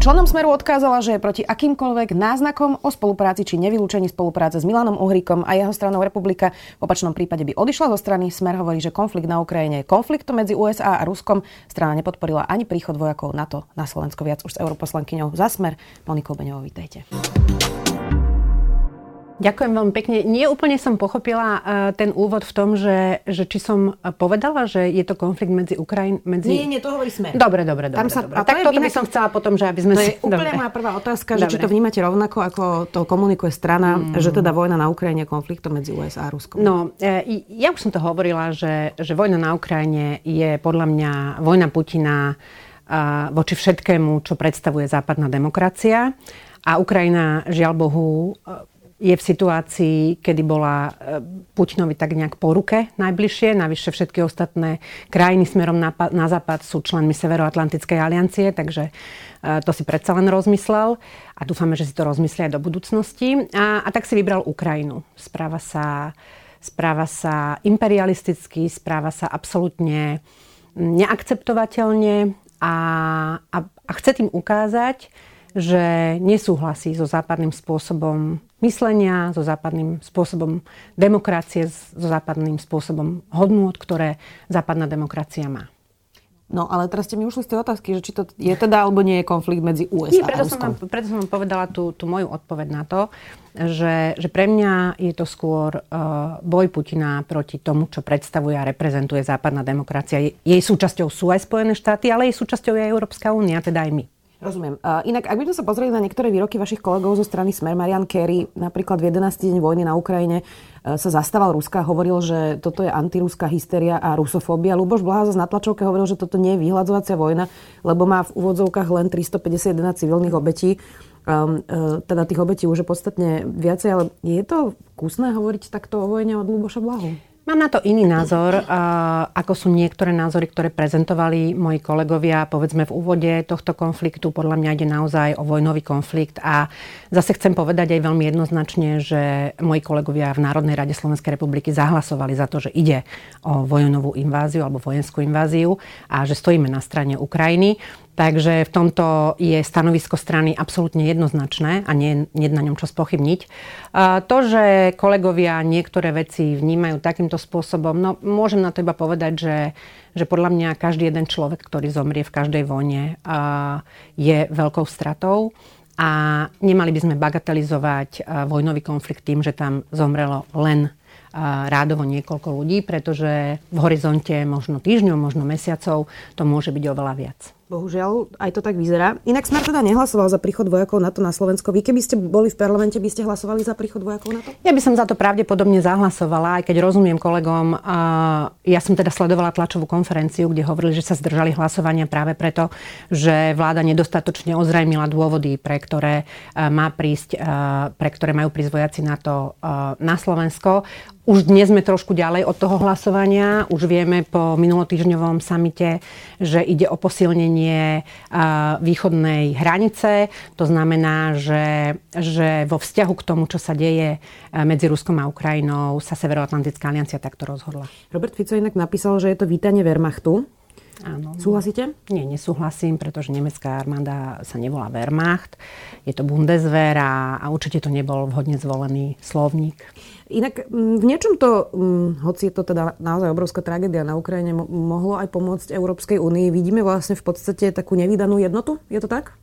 Členom Smeru odkázala, že je proti akýmkoľvek náznakom o spolupráci či nevylúčení spolupráce s Milanom Uhrikom a jeho stranou Republika. V opačnom prípade by odišla zo strany. Smer hovorí, že konflikt na Ukrajine je konfliktom medzi USA a Ruskom. Strana nepodporila ani príchod vojakov NATO na Slovensko viac už s europoslankyňou za Smer. Monikou Beňovou, vítajte. Ďakujem veľmi pekne. Nie úplne som pochopila uh, ten úvod v tom, že, že či som povedala, že je to konflikt medzi Ukrajin... Medzi... Nie, nie, to hovorí sme. Dobre, dobre, dobre. Tam sa, dobre. Tak toto by som chcela potom, že aby sme to si... je úplne dobre. moja prvá otázka, že dobre. či to vnímate rovnako, ako to komunikuje strana, mm. že teda vojna na Ukrajine je konfliktom medzi USA a Ruskom. No, e, ja už som to hovorila, že, že vojna na Ukrajine je podľa mňa vojna Putina voči všetkému, čo predstavuje západná demokracia. A Ukrajina, žiaľ Bohu, je v situácii, kedy bola e, Putinovi tak nejak po ruke najbližšie. Navyše všetky ostatné krajiny smerom na, na západ sú členmi Severoatlantickej aliancie, takže e, to si predsa len rozmyslel a dúfame, že si to rozmyslia aj do budúcnosti. A, a tak si vybral Ukrajinu. Správa sa, správa sa imperialisticky, správa sa absolútne neakceptovateľne a, a, a chce tým ukázať, že nesúhlasí so západným spôsobom myslenia, so západným spôsobom demokracie, so západným spôsobom hodnôt, ktoré západná demokracia má. No, ale teraz ste mi ušli z tej otázky, že či to je teda alebo nie je konflikt medzi USA nie, preto a Ruskom. Som vám, preto som vám povedala tú, tú moju odpoveď na to, že, že pre mňa je to skôr uh, boj Putina proti tomu, čo predstavuje a reprezentuje západná demokracia. Jej súčasťou sú aj Spojené štáty, ale jej súčasťou je aj Európska únia, teda aj my. Rozumiem. Uh, inak, ak by sme sa pozreli na niektoré výroky vašich kolegov zo strany Smer, Marian Kerry, napríklad v 11. deň vojny na Ukrajine uh, sa zastával Ruska, hovoril, že toto je antiruská hysteria a rusofóbia. Luboš Blaha zase na tlačovke hovoril, že toto nie je vyhľadzovacia vojna, lebo má v úvodzovkách len 351 civilných obetí. Um, uh, teda tých obetí už je podstatne viacej, ale je to kusné hovoriť takto o vojne od Luboša Blahu? Mám na to iný názor, ako sú niektoré názory, ktoré prezentovali moji kolegovia, povedzme v úvode tohto konfliktu. Podľa mňa ide naozaj o vojnový konflikt a zase chcem povedať aj veľmi jednoznačne, že moji kolegovia v Národnej rade Slovenskej republiky zahlasovali za to, že ide o vojnovú inváziu alebo vojenskú inváziu a že stojíme na strane Ukrajiny. Takže v tomto je stanovisko strany absolútne jednoznačné a nie, je na ňom čo spochybniť. To, že kolegovia niektoré veci vnímajú takýmto spôsobom, no môžem na to iba povedať, že, že podľa mňa každý jeden človek, ktorý zomrie v každej vojne, je veľkou stratou. A nemali by sme bagatelizovať vojnový konflikt tým, že tam zomrelo len rádovo niekoľko ľudí, pretože v horizonte možno týždňov, možno mesiacov to môže byť oveľa viac. Bohužiaľ, aj to tak vyzerá. Inak Smer teda nehlasoval za príchod vojakov NATO na Slovensko. Vy keby ste boli v parlamente, by ste hlasovali za príchod vojakov NATO? Ja by som za to pravdepodobne zahlasovala, aj keď rozumiem kolegom. Ja som teda sledovala tlačovú konferenciu, kde hovorili, že sa zdržali hlasovania práve preto, že vláda nedostatočne ozrejmila dôvody, pre ktoré má prísť, pre ktoré majú prísť vojaci NATO na Slovensko. Už dnes sme trošku ďalej od toho hlasovania. Už vieme po minulotýždňovom samite, že ide o posilnenie východnej hranice. To znamená, že, že vo vzťahu k tomu, čo sa deje medzi Ruskom a Ukrajinou, sa Severoatlantická aliancia takto rozhodla. Robert Fico inak napísal, že je to vítanie Wehrmachtu. Áno. Súhlasíte? Nie, nesúhlasím, pretože nemecká armáda sa nevolá Wehrmacht. Je to Bundeswehr a, a určite to nebol vhodne zvolený slovník. Inak v niečom to, hoci je to teda naozaj obrovská tragédia na Ukrajine, mohlo aj pomôcť Európskej únii. Vidíme vlastne v podstate takú nevydanú jednotu? Je to tak?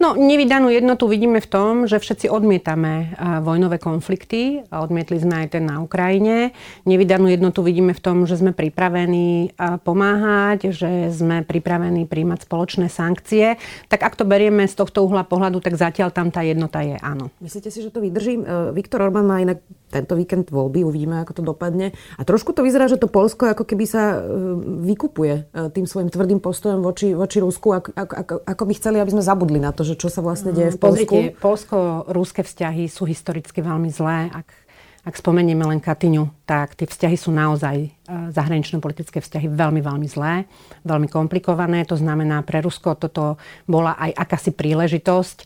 No, nevydanú jednotu vidíme v tom, že všetci odmietame vojnové konflikty a odmietli sme aj ten na Ukrajine. Nevydanú jednotu vidíme v tom, že sme pripravení pomáhať, že sme pripravení príjmať spoločné sankcie. Tak ak to berieme z tohto uhla pohľadu, tak zatiaľ tam tá jednota je áno. Myslíte si, že to vydrží? E, Viktor Orbán má inak tento víkend voľby, uvidíme, ako to dopadne. A trošku to vyzerá, že to Polsko ako keby sa e, vykupuje e, tým svojim tvrdým postojom voči, voči Rusku, ako, ako, ako by chceli, aby sme zabudli na to, že čo sa vlastne deje v Polsku. Pozrite, polsko-rúske vzťahy sú historicky veľmi zlé. Ak Ak spomenieme len Katyňu, tak tie vzťahy sú naozaj e, zahranično-politické vzťahy veľmi, veľmi zlé, veľmi komplikované. To znamená, pre Rusko toto bola aj akási príležitosť e,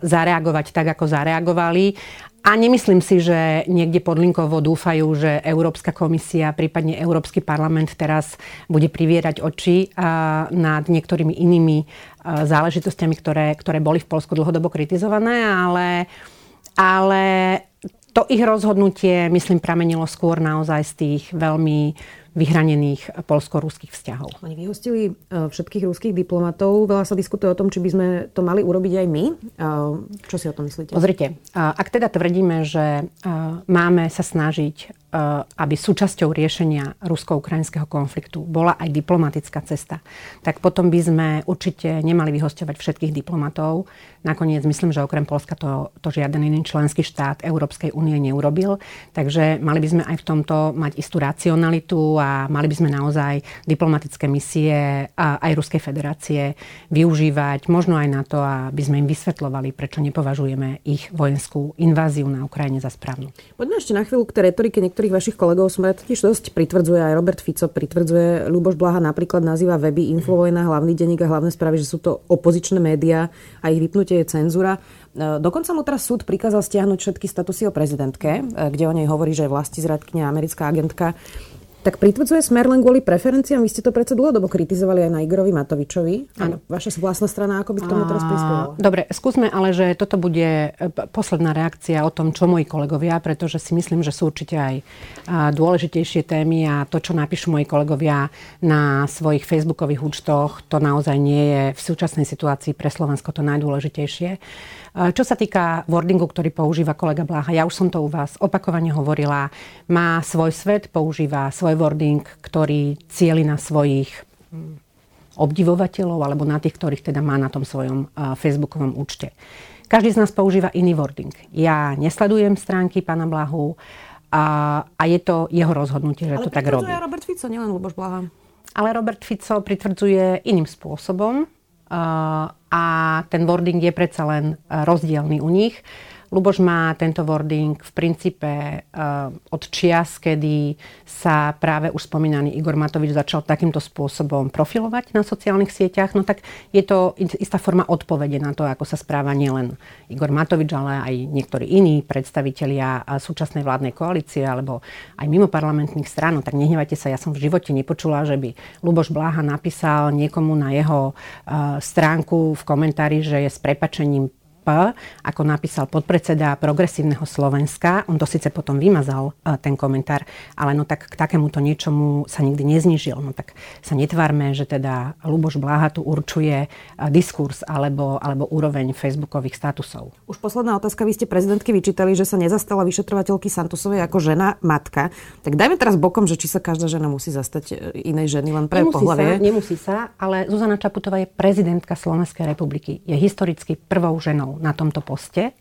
zareagovať tak, ako zareagovali. A nemyslím si, že niekde podlinkovo dúfajú, že Európska komisia, prípadne Európsky parlament teraz bude privierať oči nad niektorými inými záležitostiami, ktoré, ktoré boli v Polsku dlhodobo kritizované, ale, ale to ich rozhodnutie, myslím, pramenilo skôr naozaj z tých veľmi vyhranených polsko-ruských vzťahov. Oni vyhostili e, všetkých ruských diplomatov. Veľa sa diskutuje o tom, či by sme to mali urobiť aj my. E, čo si o tom myslíte? Pozrite, ak teda tvrdíme, že e, máme sa snažiť aby súčasťou riešenia rusko-ukrajinského konfliktu bola aj diplomatická cesta, tak potom by sme určite nemali vyhostovať všetkých diplomatov. Nakoniec myslím, že okrem Polska to, to žiaden iný členský štát Európskej únie neurobil. Takže mali by sme aj v tomto mať istú racionalitu a mali by sme naozaj diplomatické misie a aj Ruskej federácie využívať možno aj na to, aby sme im vysvetlovali, prečo nepovažujeme ich vojenskú inváziu na Ukrajine za správnu. Poďme ešte na chvíľu k tej retorike niektorých vašich kolegov Smer totiž dosť pritvrdzuje, aj Robert Fico pritvrdzuje, Ľuboš Blaha napríklad nazýva weby Infovojna, hlavný denník a hlavné správy, že sú to opozičné médiá a ich vypnutie je cenzúra. E, dokonca mu teraz súd prikázal stiahnuť všetky statusy o prezidentke, e, kde o nej hovorí, že je vlasti zradkňa, americká agentka. Tak pritvrdzuje smer len kvôli preferenciám? Vy ste to predsa dlhodobo kritizovali aj na Igorovi Matovičovi. Áno. Vaša vlastná strana, ako by k tomu teraz prispievala? Dobre, skúsme ale, že toto bude e, posledná reakcia o tom, čo moji kolegovia, pretože si myslím, že sú určite aj dôležitejšie témy a to, čo napíšu moji kolegovia na svojich facebookových účtoch, to naozaj nie je v súčasnej situácii pre Slovensko to najdôležitejšie. Čo sa týka wordingu, ktorý používa kolega Bláha, ja už som to u vás opakovane hovorila, má svoj svet, používa svoj wording, ktorý cieli na svojich hm, obdivovateľov alebo na tých, ktorých teda má na tom svojom facebookovom účte. Každý z nás používa iný wording. Ja nesledujem stránky pána Blahu a, a je to jeho rozhodnutie, že Ale to tak robí. Ale Robert Fico, nielen Luboš Blaha. Ale Robert Fico pritvrdzuje iným spôsobom a ten wording je predsa len rozdielný u nich. Luboš má tento wording v princípe uh, od čias, kedy sa práve už spomínaný Igor Matovič začal takýmto spôsobom profilovať na sociálnych sieťach. No tak je to istá forma odpovede na to, ako sa správa nielen Igor Matovič, ale aj niektorí iní predstavitelia súčasnej vládnej koalície alebo aj mimo parlamentných strán. No tak nehnevajte sa, ja som v živote nepočula, že by Luboš Bláha napísal niekomu na jeho uh, stránku v komentári, že je s prepačením ako napísal podpredseda Progresívneho Slovenska. On to síce potom vymazal, e, ten komentár, ale no tak k takémuto niečomu sa nikdy neznižil. No tak sa netvárme, že teda Luboš Bláha tu určuje e, diskurs alebo, alebo úroveň facebookových statusov. Už posledná otázka. Vy ste prezidentky vyčítali, že sa nezastala vyšetrovateľky Santosovej ako žena, matka. Tak dajme teraz bokom, že či sa každá žena musí zastať e, inej ženy len pre nemusí pohľavie. Sa, nemusí sa, ale Zuzana Čaputová je prezidentka Slovenskej republiky. Je historicky prvou ženou na tomto poste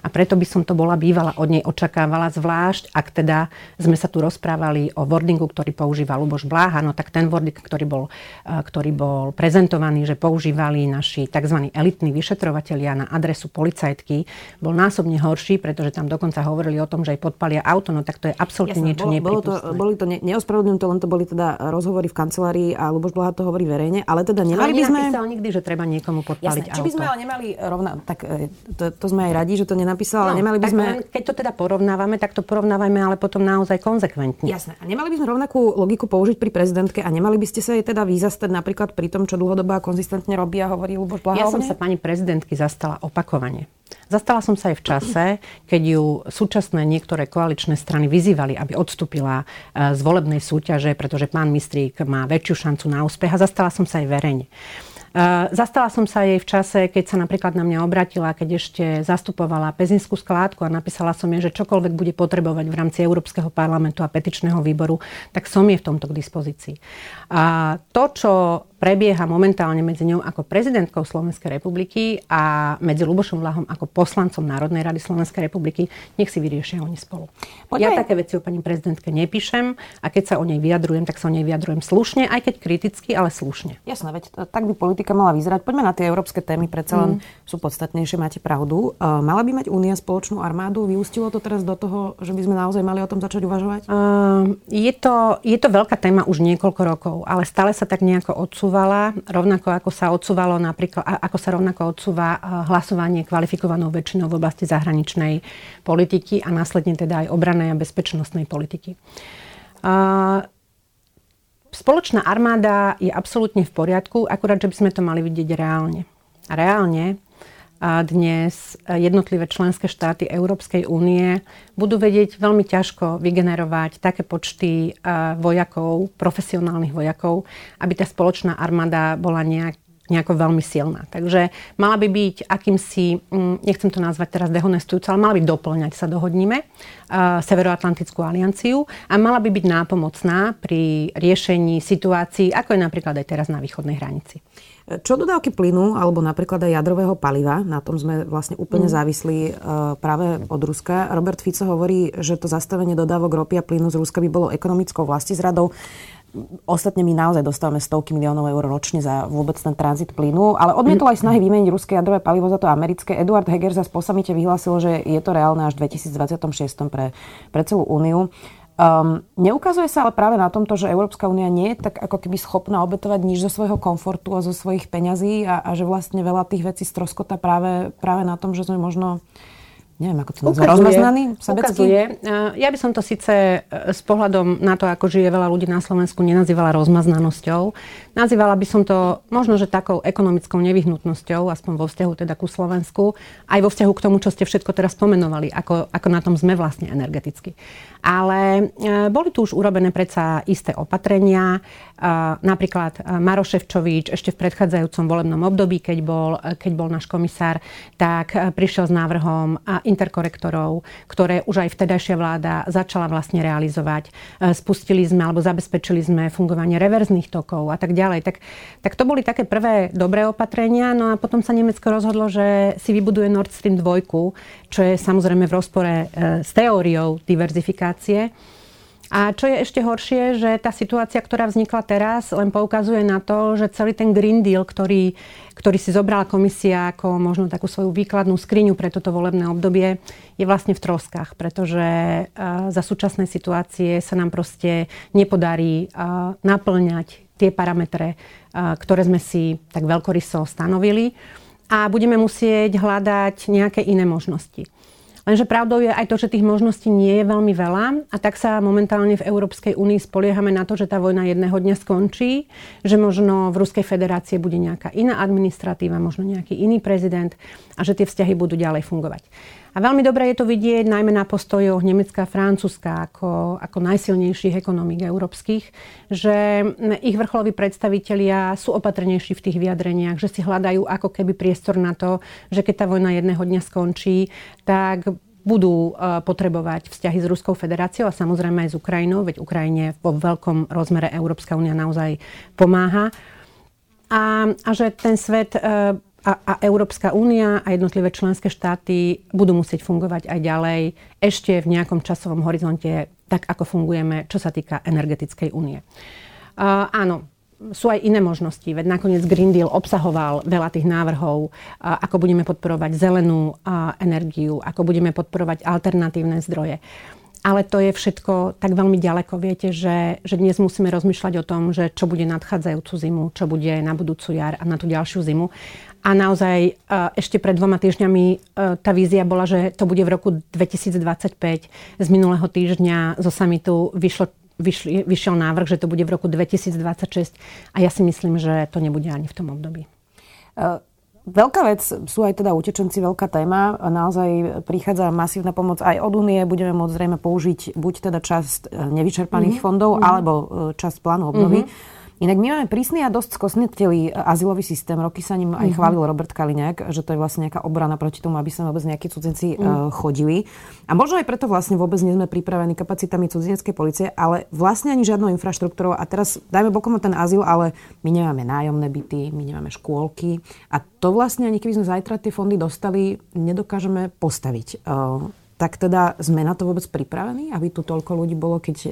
a preto by som to bola bývala od nej očakávala, zvlášť ak teda sme sa tu rozprávali o wordingu, ktorý používa Luboš Bláha, no tak ten wording, ktorý bol, e, ktorý bol prezentovaný, že používali naši tzv. elitní vyšetrovatelia na adresu policajtky, bol násobne horší, pretože tam dokonca hovorili o tom, že aj podpalia auto, no tak to je absolútne niečo bolo, bolo to, boli to, ne, neospravedlňujem to, len to boli teda rozhovory v kancelárii a Luboš Bláha to hovorí verejne, ale teda nemali ale by sme... nikdy, že treba niekomu podpaliť Jasne, auto. Či by sme ale nemali rovna, tak e, to, to sme aj radi, že to nenapísal, ale no, nemali by sme... Keď to teda porovnávame, tak to porovnávajme ale potom naozaj konzekventne. Jasné. A nemali by sme rovnakú logiku použiť pri prezidentke a nemali by ste sa jej teda vyzastať napríklad pri tom, čo dlhodobo a konzistentne robí a hovorí Luboš Blaha. Ja som sa pani prezidentky zastala opakovane. Zastala som sa aj v čase, keď ju súčasné niektoré koaličné strany vyzývali, aby odstúpila e, z volebnej súťaže, pretože pán Mistrík má väčšiu šancu na úspech a zastala som sa aj verejne. Zastala som sa jej v čase, keď sa napríklad na mňa obratila, keď ešte zastupovala pezinskú skládku a napísala som jej, že čokoľvek bude potrebovať v rámci Európskeho parlamentu a petičného výboru, tak som je v tomto k dispozícii. A to, čo prebieha momentálne medzi ňou ako prezidentkou Slovenskej republiky a medzi Lubošom Vlahom ako poslancom Národnej rady Slovenskej republiky, nech si vyriešia oni spolu. Poďme. Ja také veci o pani prezidentke nepíšem a keď sa o nej vyjadrujem, tak sa o nej vyjadrujem slušne, aj keď kriticky, ale slušne. Jasné, veď tak by politika mala vyzerať. Poďme na tie európske témy, predsa len mm. sú podstatnejšie, máte pravdu. Uh, mala by mať Únia spoločnú armádu? Vyústilo to teraz do toho, že by sme naozaj mali o tom začať uvažovať? Uh, je, to, je to veľká téma už niekoľko rokov, ale stále sa tak nejako odsúva odsúvala, rovnako ako sa odsúvalo napríklad, ako sa rovnako odsúva hlasovanie kvalifikovanou väčšinou v oblasti zahraničnej politiky a následne teda aj obranej a bezpečnostnej politiky. Spoločná armáda je absolútne v poriadku, akurát, že by sme to mali vidieť reálne. A reálne dnes jednotlivé členské štáty Európskej únie budú vedieť veľmi ťažko vygenerovať také počty vojakov, profesionálnych vojakov, aby tá spoločná armáda bola nejak nejako veľmi silná. Takže mala by byť akýmsi, mm, nechcem to nazvať teraz dehonestujúco, ale mala by doplňať, sa dohodníme, Severoatlantickú alianciu a mala by byť nápomocná pri riešení situácií, ako je napríklad aj teraz na východnej hranici. Čo dodávky plynu alebo napríklad aj jadrového paliva, na tom sme vlastne úplne mm. závislí uh, práve od Ruska. Robert Fico hovorí, že to zastavenie dodávok ropy a plynu z Ruska by bolo ekonomickou zradou. Ostatne my naozaj dostávame stovky miliónov eur ročne za vôbec ten tranzit plynu, ale odmietol aj snahy vymeniť ruské jadrové palivo za to americké. Eduard Heger za po vyhlásil, že je to reálne až v 2026 pre, pre celú úniu. Um, neukazuje sa ale práve na tomto, že Európska únia nie je tak ako keby schopná obetovať nič zo svojho komfortu a zo svojich peňazí a, a že vlastne veľa tých vecí stroskota práve, práve na tom, že sme možno neviem, ako to nazvať, rozmaznaný Ukazuje. Ja by som to síce e, s pohľadom na to, ako žije veľa ľudí na Slovensku, nenazývala rozmaznanosťou. Nazývala by som to možno, že takou ekonomickou nevyhnutnosťou, aspoň vo vzťahu teda ku Slovensku, aj vo vzťahu k tomu, čo ste všetko teraz pomenovali, ako, ako na tom sme vlastne energeticky. Ale e, boli tu už urobené predsa isté opatrenia. E, napríklad Maro Ševčovič ešte v predchádzajúcom volebnom období, keď bol, keď bol náš komisár, tak prišiel s návrhom interkorektorov, ktoré už aj vtedajšia vláda začala vlastne realizovať. E, spustili sme alebo zabezpečili sme fungovanie reverzných tokov a tak ďalej. Tak, tak to boli také prvé dobré opatrenia. No a potom sa Nemecko rozhodlo, že si vybuduje Nord Stream 2, čo je samozrejme v rozpore e, s teóriou diverzifikácie. A čo je ešte horšie, že tá situácia, ktorá vznikla teraz, len poukazuje na to, že celý ten Green Deal, ktorý, ktorý si zobrala komisia ako možno takú svoju výkladnú skriňu pre toto volebné obdobie, je vlastne v troskách, pretože za súčasnej situácie sa nám proste nepodarí naplňať tie parametre, ktoré sme si tak veľkoryso stanovili a budeme musieť hľadať nejaké iné možnosti. Lenže pravdou je aj to, že tých možností nie je veľmi veľa a tak sa momentálne v Európskej únii spoliehame na to, že tá vojna jedného dňa skončí, že možno v Ruskej federácie bude nejaká iná administratíva, možno nejaký iný prezident a že tie vzťahy budú ďalej fungovať. A veľmi dobre je to vidieť najmä na postojoch Nemecka a Francúzska ako, ako najsilnejších ekonomík európskych, že ich vrcholoví predstavitelia sú opatrnejší v tých vyjadreniach, že si hľadajú ako keby priestor na to, že keď tá vojna jedného dňa skončí, tak budú e, potrebovať vzťahy s Ruskou federáciou a samozrejme aj s Ukrajinou, veď Ukrajine vo veľkom rozmere Európska únia naozaj pomáha. A, a že ten svet e, a, a Európska únia a jednotlivé členské štáty budú musieť fungovať aj ďalej ešte v nejakom časovom horizonte, tak ako fungujeme, čo sa týka energetickej únie. Uh, áno, sú aj iné možnosti, veď nakoniec Green Deal obsahoval veľa tých návrhov, ako budeme podporovať zelenú energiu, ako budeme podporovať alternatívne zdroje. Ale to je všetko tak veľmi ďaleko. Viete, že, že dnes musíme rozmýšľať o tom, že čo bude nadchádzajúcu zimu, čo bude na budúcu jar a na tú ďalšiu zimu. A naozaj e, ešte pred dvoma týždňami e, tá vízia bola, že to bude v roku 2025. Z minulého týždňa zo samitu vyšlo vyšli, vyšiel návrh, že to bude v roku 2026 a ja si myslím, že to nebude ani v tom období. Uh Veľká vec sú aj teda utečenci, veľká téma. Naozaj prichádza masívna pomoc aj od únie. Budeme môcť zrejme použiť buď teda časť e, nevyčerpaných mm-hmm. fondov, mm-hmm. alebo e, časť plánu obnovy. Mm-hmm. Inak my máme prísny a dosť skosnetelý azylový systém. Roky sa ním aj mm-hmm. chválil Robert Kaliňák, že to je vlastne nejaká obrana proti tomu, aby sa vôbec nejakí cudzinci mm. chodili. A možno aj preto vlastne vôbec nie sme pripravení kapacitami cudzineckej policie, ale vlastne ani žiadnou infraštruktúrou. A teraz dajme bokom ten azyl, ale my nemáme nájomné byty, my nemáme škôlky. A to vlastne ani keby sme zajtra tie fondy dostali, nedokážeme postaviť. Tak teda sme na to vôbec pripravení, aby tu toľko ľudí bolo, keď e,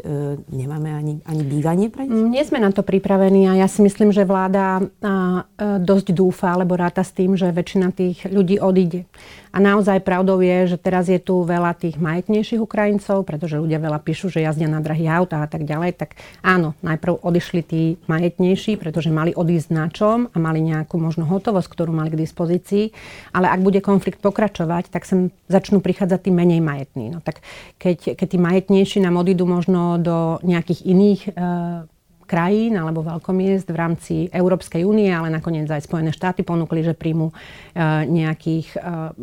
nemáme ani, ani bývanie pre? Nie sme na to pripravení a ja si myslím, že vláda a, a, e, dosť dúfa, alebo ráta s tým, že väčšina tých ľudí odíde. A naozaj pravdou je, že teraz je tu veľa tých majetnejších Ukrajincov, pretože ľudia veľa píšu, že jazdia na drahých autách a tak ďalej. Tak áno, najprv odišli tí majetnejší, pretože mali odísť na čom a mali nejakú možno hotovosť, ktorú mali k dispozícii. Ale ak bude konflikt pokračovať, tak sem začnú prichádzať tí menej majetní. No tak keď, keď tí majetnejší nám odídu možno do nejakých iných e, krajín alebo veľkomiest v rámci Európskej únie, ale nakoniec aj Spojené štáty ponúkli, že príjmu e, nejakých e,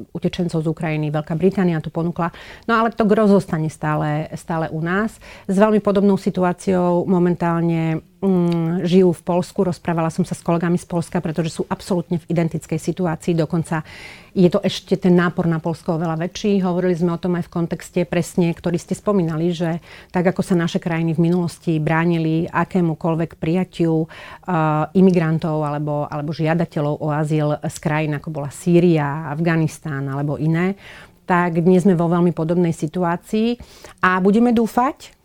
utečencov z Ukrajiny. Veľká Británia to ponúkla. No ale to gro zostane stále, stále u nás. S veľmi podobnou situáciou momentálne žijú v Polsku. Rozprávala som sa s kolegami z Polska, pretože sú absolútne v identickej situácii. Dokonca je to ešte ten nápor na Polsko oveľa väčší. Hovorili sme o tom aj v kontexte presne, ktorý ste spomínali, že tak ako sa naše krajiny v minulosti bránili akémukoľvek prijatiu uh, imigrantov alebo, alebo žiadateľov o azyl z krajín ako bola Sýria, Afganistán alebo iné, tak dnes sme vo veľmi podobnej situácii a budeme dúfať,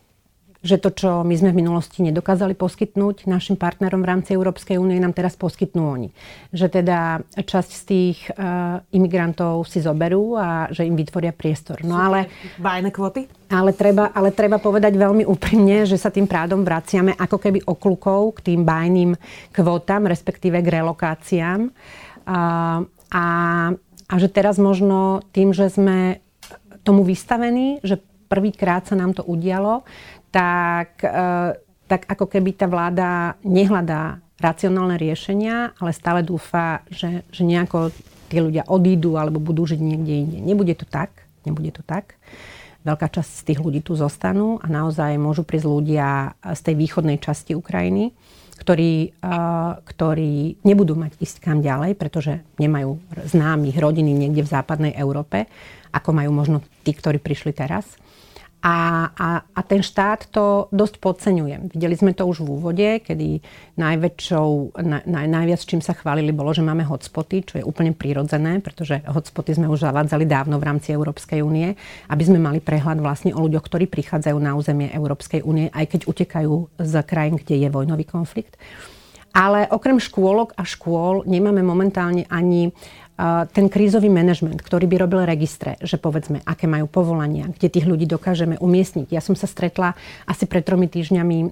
že to, čo my sme v minulosti nedokázali poskytnúť našim partnerom v rámci Európskej únie, nám teraz poskytnú oni. Že teda časť z tých uh, imigrantov si zoberú a že im vytvoria priestor. No ale... Bajné kvoty? Ale treba, ale treba povedať veľmi úprimne, že sa tým prádom vraciame ako keby oklukov k tým bajným kvótam, respektíve k relokáciám. Uh, a, a že teraz možno tým, že sme tomu vystavení, že prvýkrát sa nám to udialo, tak, e, tak ako keby tá vláda nehľadá racionálne riešenia, ale stále dúfa, že, že nejako tí ľudia odídu alebo budú žiť niekde inde. Nebude to tak. Nebude to tak. Veľká časť z tých ľudí tu zostanú a naozaj môžu prísť ľudia z tej východnej časti Ukrajiny, ktorí, e, ktorí nebudú mať ísť kam ďalej, pretože nemajú známych rodiny niekde v západnej Európe, ako majú možno tí, ktorí prišli teraz. A, a, a ten štát to dosť podceňuje. Videli sme to už v úvode, kedy najväčšou, na, na, najviac čím sa chválili bolo, že máme hotspoty, čo je úplne prirodzené, pretože hotspoty sme už zavádzali dávno v rámci Európskej únie, aby sme mali prehľad vlastne o ľuďoch, ktorí prichádzajú na územie Európskej únie, aj keď utekajú z krajín, kde je vojnový konflikt. Ale okrem škôlok a škôl nemáme momentálne ani ten krízový manažment, ktorý by robil registre, že povedzme, aké majú povolania, kde tých ľudí dokážeme umiestniť. Ja som sa stretla asi pred tromi týždňami e,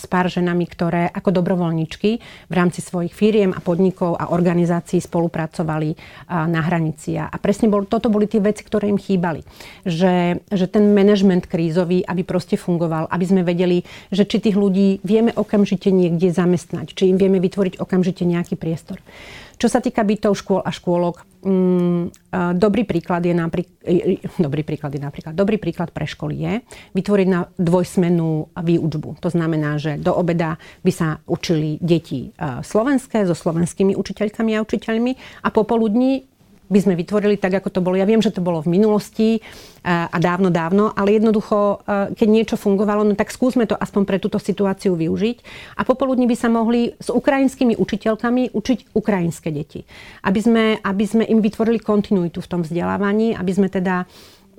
s pár ženami, ktoré ako dobrovoľničky v rámci svojich firiem a podnikov a organizácií spolupracovali na hranici. A presne bol, toto boli tie veci, ktoré im chýbali. Že, že ten manažment krízový, aby proste fungoval, aby sme vedeli, že či tých ľudí vieme okamžite niekde zamestnať, či im vieme vytvoriť okamžite nejaký priestor. Čo sa týka bytov, škôl a škôlok, mm, dobrý príklad je napríklad, dobrý príklad je napríklad, dobrý príklad pre školy je vytvoriť na dvojsmennú výučbu. To znamená, že do obeda by sa učili deti slovenské so slovenskými učiteľkami a učiteľmi a popoludní by sme vytvorili tak, ako to bolo. Ja viem, že to bolo v minulosti a dávno, dávno, ale jednoducho, keď niečo fungovalo, no tak skúsme to aspoň pre túto situáciu využiť. A popoludní by sa mohli s ukrajinskými učiteľkami učiť ukrajinské deti. Aby sme, aby sme im vytvorili kontinuitu v tom vzdelávaní, aby sme teda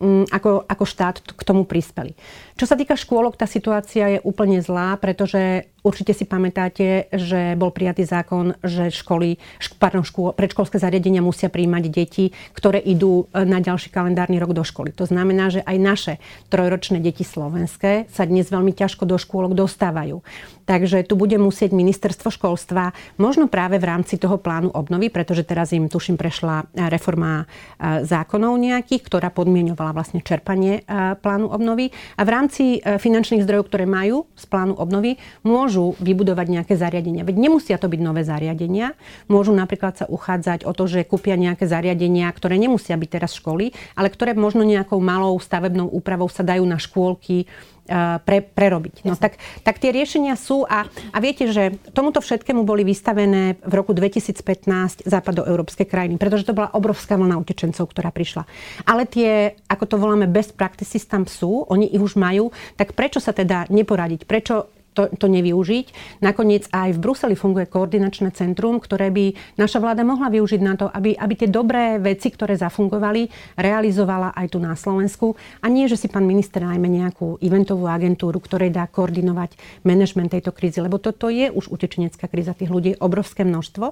mm, ako, ako štát k tomu prispeli. Čo sa týka škôlok, tá situácia je úplne zlá, pretože Určite si pamätáte, že bol prijatý zákon, že školy, pardon, škôl, predškolské zariadenia musia príjmať deti, ktoré idú e, na ďalší kalendárny rok do školy. To znamená, že aj naše trojročné deti slovenské sa dnes veľmi ťažko do škôlok dostávajú. Takže tu bude musieť ministerstvo školstva, možno práve v rámci toho plánu obnovy, pretože teraz im, tuším, prešla e, reforma e, zákonov nejakých, ktorá podmienovala vlastne čerpanie plánu obnovy. A v rámci finančných zdrojov, ktoré majú z plánu obnovy, môžu môžu vybudovať nejaké zariadenia. Veď nemusia to byť nové zariadenia. Môžu napríklad sa uchádzať o to, že kúpia nejaké zariadenia, ktoré nemusia byť teraz školy, ale ktoré možno nejakou malou stavebnou úpravou sa dajú na škôlky pre, prerobiť. No tak, tak tie riešenia sú a, a viete, že tomuto všetkému boli vystavené v roku 2015 západoeurópske krajiny, pretože to bola obrovská vlna utečencov, ktorá prišla. Ale tie, ako to voláme, best practices tam sú, oni ich už majú, tak prečo sa teda neporadiť? Prečo to, to nevyužiť. Nakoniec aj v Bruseli funguje koordinačné centrum, ktoré by naša vláda mohla využiť na to, aby, aby tie dobré veci, ktoré zafungovali, realizovala aj tu na Slovensku. A nie, že si pán minister najmä nejakú eventovú agentúru, ktorej dá koordinovať manažment tejto krízy, lebo toto je už utečenecká kríza tých ľudí, obrovské množstvo.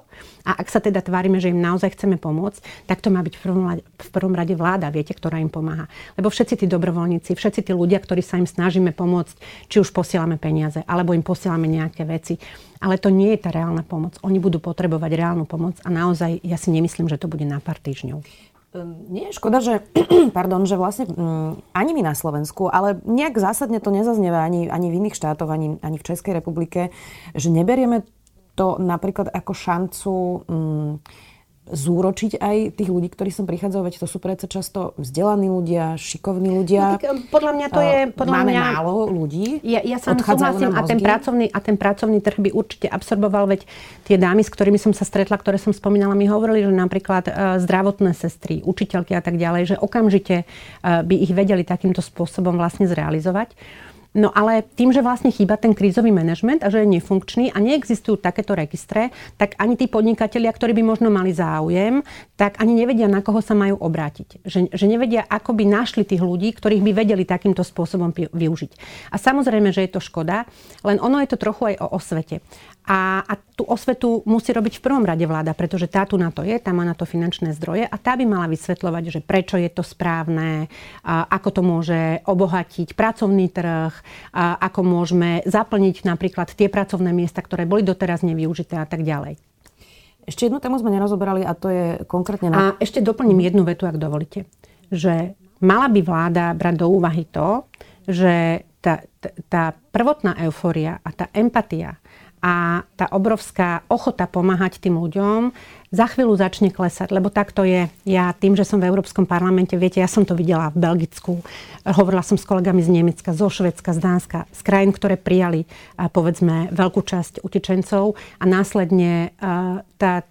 A ak sa teda tvárime, že im naozaj chceme pomôcť, tak to má byť v prvom, v prvom rade vláda, viete, ktorá im pomáha. Lebo všetci tí dobrovoľníci, všetci tí ľudia, ktorí sa im snažíme pomôcť, či už posielame peniaze, alebo im posielame nejaké veci. Ale to nie je tá reálna pomoc. Oni budú potrebovať reálnu pomoc a naozaj ja si nemyslím, že to bude na pár týždňov. Ehm, nie je škoda, že, pardon, že vlastne mm, ani my na Slovensku, ale nejak zásadne to nezaznieva ani, ani v iných štátoch, ani, ani v Českej republike, že neberieme to napríklad ako šancu mm, zúročiť aj tých ľudí, ktorí sem prichádzajú, veď to sú predsa často vzdelaní ľudia, šikovní ľudia. No, tak, eh, podľa mňa to je... Podľa Máme mňa, málo ľudí. Ja, ja sa súhlasím a ten, pracovný, a ten pracovný trh by určite absorboval, veď tie dámy, s ktorými som sa stretla, ktoré som spomínala, mi hovorili, že napríklad uh, zdravotné sestry, učiteľky a tak ďalej, že okamžite uh, by ich vedeli takýmto spôsobom vlastne zrealizovať. No ale tým, že vlastne chýba ten krízový manažment a že je nefunkčný a neexistujú takéto registre, tak ani tí podnikatelia, ktorí by možno mali záujem, tak ani nevedia, na koho sa majú obrátiť. Že, že nevedia, ako by našli tých ľudí, ktorých by vedeli takýmto spôsobom využiť. A samozrejme, že je to škoda, len ono je to trochu aj o osvete. A, a tú osvetu musí robiť v prvom rade vláda, pretože tá tu na to je, tá má na to finančné zdroje a tá by mala vysvetľovať, že prečo je to správne, a ako to môže obohatiť pracovný trh, a ako môžeme zaplniť napríklad tie pracovné miesta, ktoré boli doteraz nevyužité a tak ďalej. Ešte jednu tému sme nerozoberali a to je konkrétne... Na... A ešte doplním jednu vetu, ak dovolíte. Že mala by vláda brať do úvahy to, že tá, tá, tá prvotná euforia a tá empatia a tá obrovská ochota pomáhať tým ľuďom za chvíľu začne klesať, lebo tak to je. Ja tým, že som v Európskom parlamente, viete, ja som to videla v Belgicku, hovorila som s kolegami z Nemecka, zo Švedska, z Dánska, z krajín, ktoré prijali, povedzme, veľkú časť utečencov a následne tá,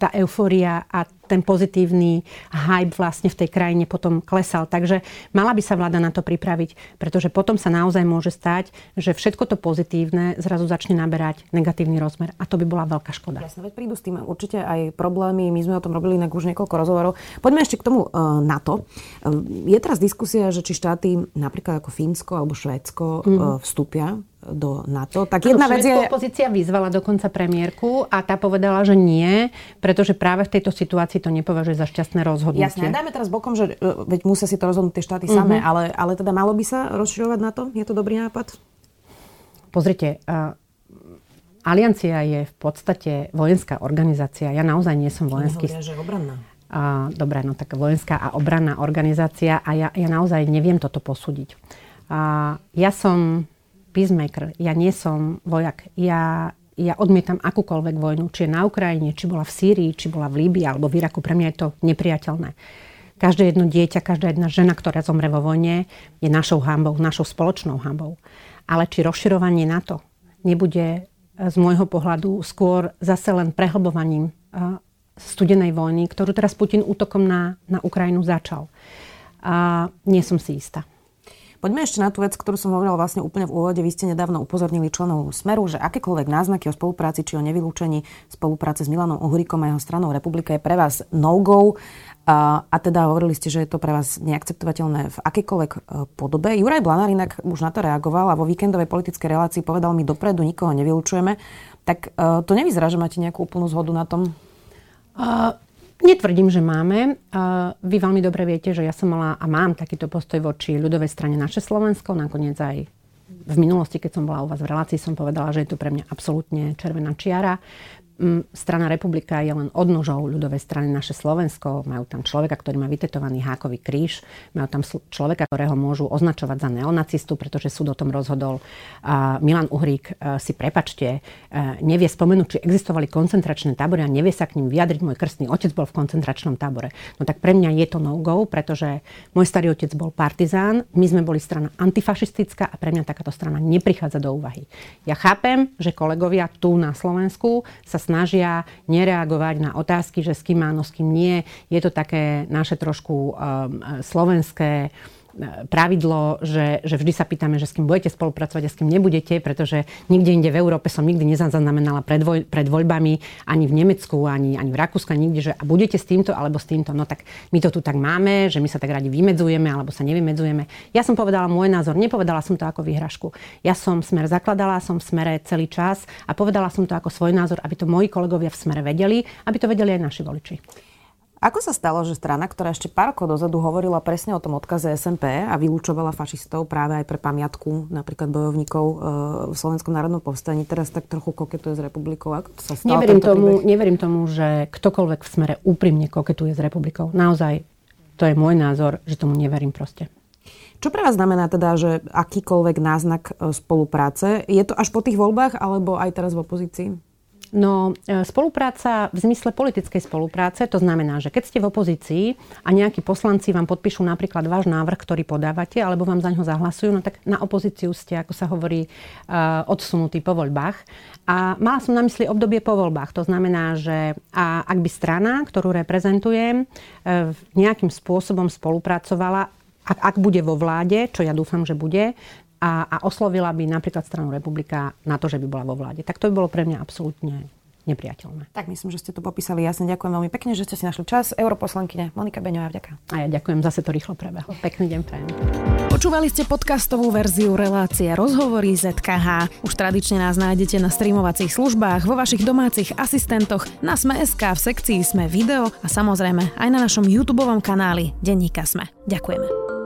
tá euforia a ten pozitívny hype vlastne v tej krajine potom klesal. Takže mala by sa vláda na to pripraviť, pretože potom sa naozaj môže stať, že všetko to pozitívne zrazu začne naberať negatívny rozmer a to by bola veľká škoda. Jasne, veď prídu s tým určite aj problémy. My sme o tom robili inak už niekoľko rozhovorov. Poďme ešte k tomu uh, NATO. Uh, je teraz diskusia, že či štáty napríklad ako Fínsko alebo Švédsko mm. uh, vstúpia do NATO. Tak jedna vec je... opozícia vyzvala dokonca premiérku a tá povedala, že nie, pretože práve v tejto situácii si to nepovažuje za šťastné rozhodnutie. Jasné, dajme teraz bokom, že e, veď musia si to rozhodnúť tie štáty mm-hmm. samé, ale, ale teda malo by sa rozširovať na to? Je to dobrý nápad? Pozrite, uh, Aliancia je v podstate vojenská organizácia. Ja naozaj nie som vojenský... Hovoria, že obranná. Uh, dobre, no tak vojenská a obranná organizácia a ja, ja naozaj neviem toto posúdiť. Uh, ja som peacemaker, ja nie som vojak. Ja ja odmietam akúkoľvek vojnu, či je na Ukrajine, či bola v Sýrii, či bola v Líbii alebo v Iraku. Pre mňa je to nepriateľné. Každé jedno dieťa, každá jedna žena, ktorá zomre vo vojne, je našou hambou, našou spoločnou hambou. Ale či rozširovanie NATO nebude e, z môjho pohľadu skôr zase len prehlbovaním e, studenej vojny, ktorú teraz Putin útokom na, na Ukrajinu začal. A nie som si istá. Poďme ešte na tú vec, ktorú som hovorila vlastne úplne v úvode. Vy ste nedávno upozornili členov Smeru, že akékoľvek náznaky o spolupráci či o nevylúčení spolupráce s Milanom Uhrikom a jeho stranou Republika je pre vás no-go. A, a teda hovorili ste, že je to pre vás neakceptovateľné v akejkoľvek e, podobe. Juraj Blanár inak už na to reagoval a vo víkendovej politickej relácii povedal mi dopredu, nikoho nevylučujeme. Tak uh, to nevyzerá, že máte nejakú úplnú zhodu na tom? Uh, Netvrdím, že máme. Vy veľmi dobre viete, že ja som mala a mám takýto postoj voči ľudovej strane naše Slovensko. Nakoniec aj v minulosti, keď som bola u vás v relácii, som povedala, že je to pre mňa absolútne červená čiara. Strana Republika je len odnožou ľudovej strany naše Slovensko. Majú tam človeka, ktorý má vytetovaný hákový kríž. Majú tam človeka, ktorého môžu označovať za neonacistu, pretože súd o tom rozhodol. Milan Uhrík e, si prepačte, e, nevie spomenúť, či existovali koncentračné tábory a nevie sa k ním vyjadriť. Môj krstný otec bol v koncentračnom tábore. No tak pre mňa je to no-go, pretože môj starý otec bol partizán, my sme boli strana antifašistická a pre mňa takáto strana neprichádza do úvahy. Ja chápem, že kolegovia tu na Slovensku sa snažia nereagovať na otázky, že s kým áno, s kým nie. Je to také naše trošku um, slovenské pravidlo, že, že vždy sa pýtame, že s kým budete spolupracovať a s kým nebudete, pretože nikde inde v Európe som nikdy nezaznamenala pred, voj, pred voľbami, ani v Nemecku, ani, ani v Rakúsku, nikde, že a budete s týmto alebo s týmto. No tak my to tu tak máme, že my sa tak radi vymedzujeme alebo sa nevymedzujeme. Ja som povedala môj názor, nepovedala som to ako výhražku. Ja som smer zakladala, som v smere celý čas a povedala som to ako svoj názor, aby to moji kolegovia v smere vedeli, aby to vedeli aj naši voliči. Ako sa stalo, že strana, ktorá ešte pár rokov dozadu hovorila presne o tom odkaze SMP a vylúčovala fašistov práve aj pre pamiatku napríklad bojovníkov e, v Slovenskom národnom povstaní, teraz tak trochu koketuje s republikou? Ako to sa stalo? Neverím tomu, neverím tomu, že ktokoľvek v smere úprimne koketuje s republikou. Naozaj, to je môj názor, že tomu neverím proste. Čo pre vás znamená teda, že akýkoľvek náznak e, spolupráce? Je to až po tých voľbách alebo aj teraz v opozícii? No, e, spolupráca v zmysle politickej spolupráce, to znamená, že keď ste v opozícii a nejakí poslanci vám podpíšu napríklad váš návrh, ktorý podávate, alebo vám za ňo zahlasujú, no tak na opozíciu ste, ako sa hovorí, e, odsunutí po voľbách. A mala som na mysli obdobie po voľbách. To znamená, že a ak by strana, ktorú reprezentujem, e, nejakým spôsobom spolupracovala ak, ak bude vo vláde, čo ja dúfam, že bude, a, a oslovila by napríklad stranu republika na to, že by bola vo vláde. Tak to by bolo pre mňa absolútne nepriateľné. Tak myslím, že ste to popísali jasne. Ďakujem veľmi pekne, že ste si našli čas. Europoslankyne Monika Beňová, vďaka. A ja ďakujem, zase to rýchlo prebehlo. Pekný deň prajem. Počúvali ste podcastovú verziu relácie Rozhovory ZKH. Už tradične nás nájdete na streamovacích službách, vo vašich domácich asistentoch, na Sme.sk, v sekcii Sme video a samozrejme aj na našom YouTube kanáli Denníka Sme. Ďakujeme.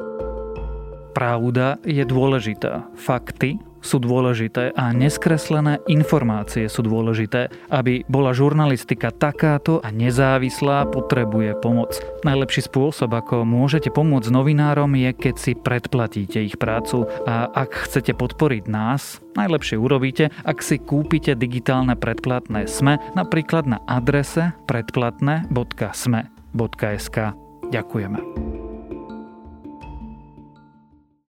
Pravda je dôležitá. Fakty sú dôležité a neskreslené informácie sú dôležité. Aby bola žurnalistika takáto a nezávislá, potrebuje pomoc. Najlepší spôsob, ako môžete pomôcť novinárom, je, keď si predplatíte ich prácu. A ak chcete podporiť nás, najlepšie urobíte, ak si kúpite digitálne predplatné SME, napríklad na adrese predplatné.sme.sk. Ďakujeme.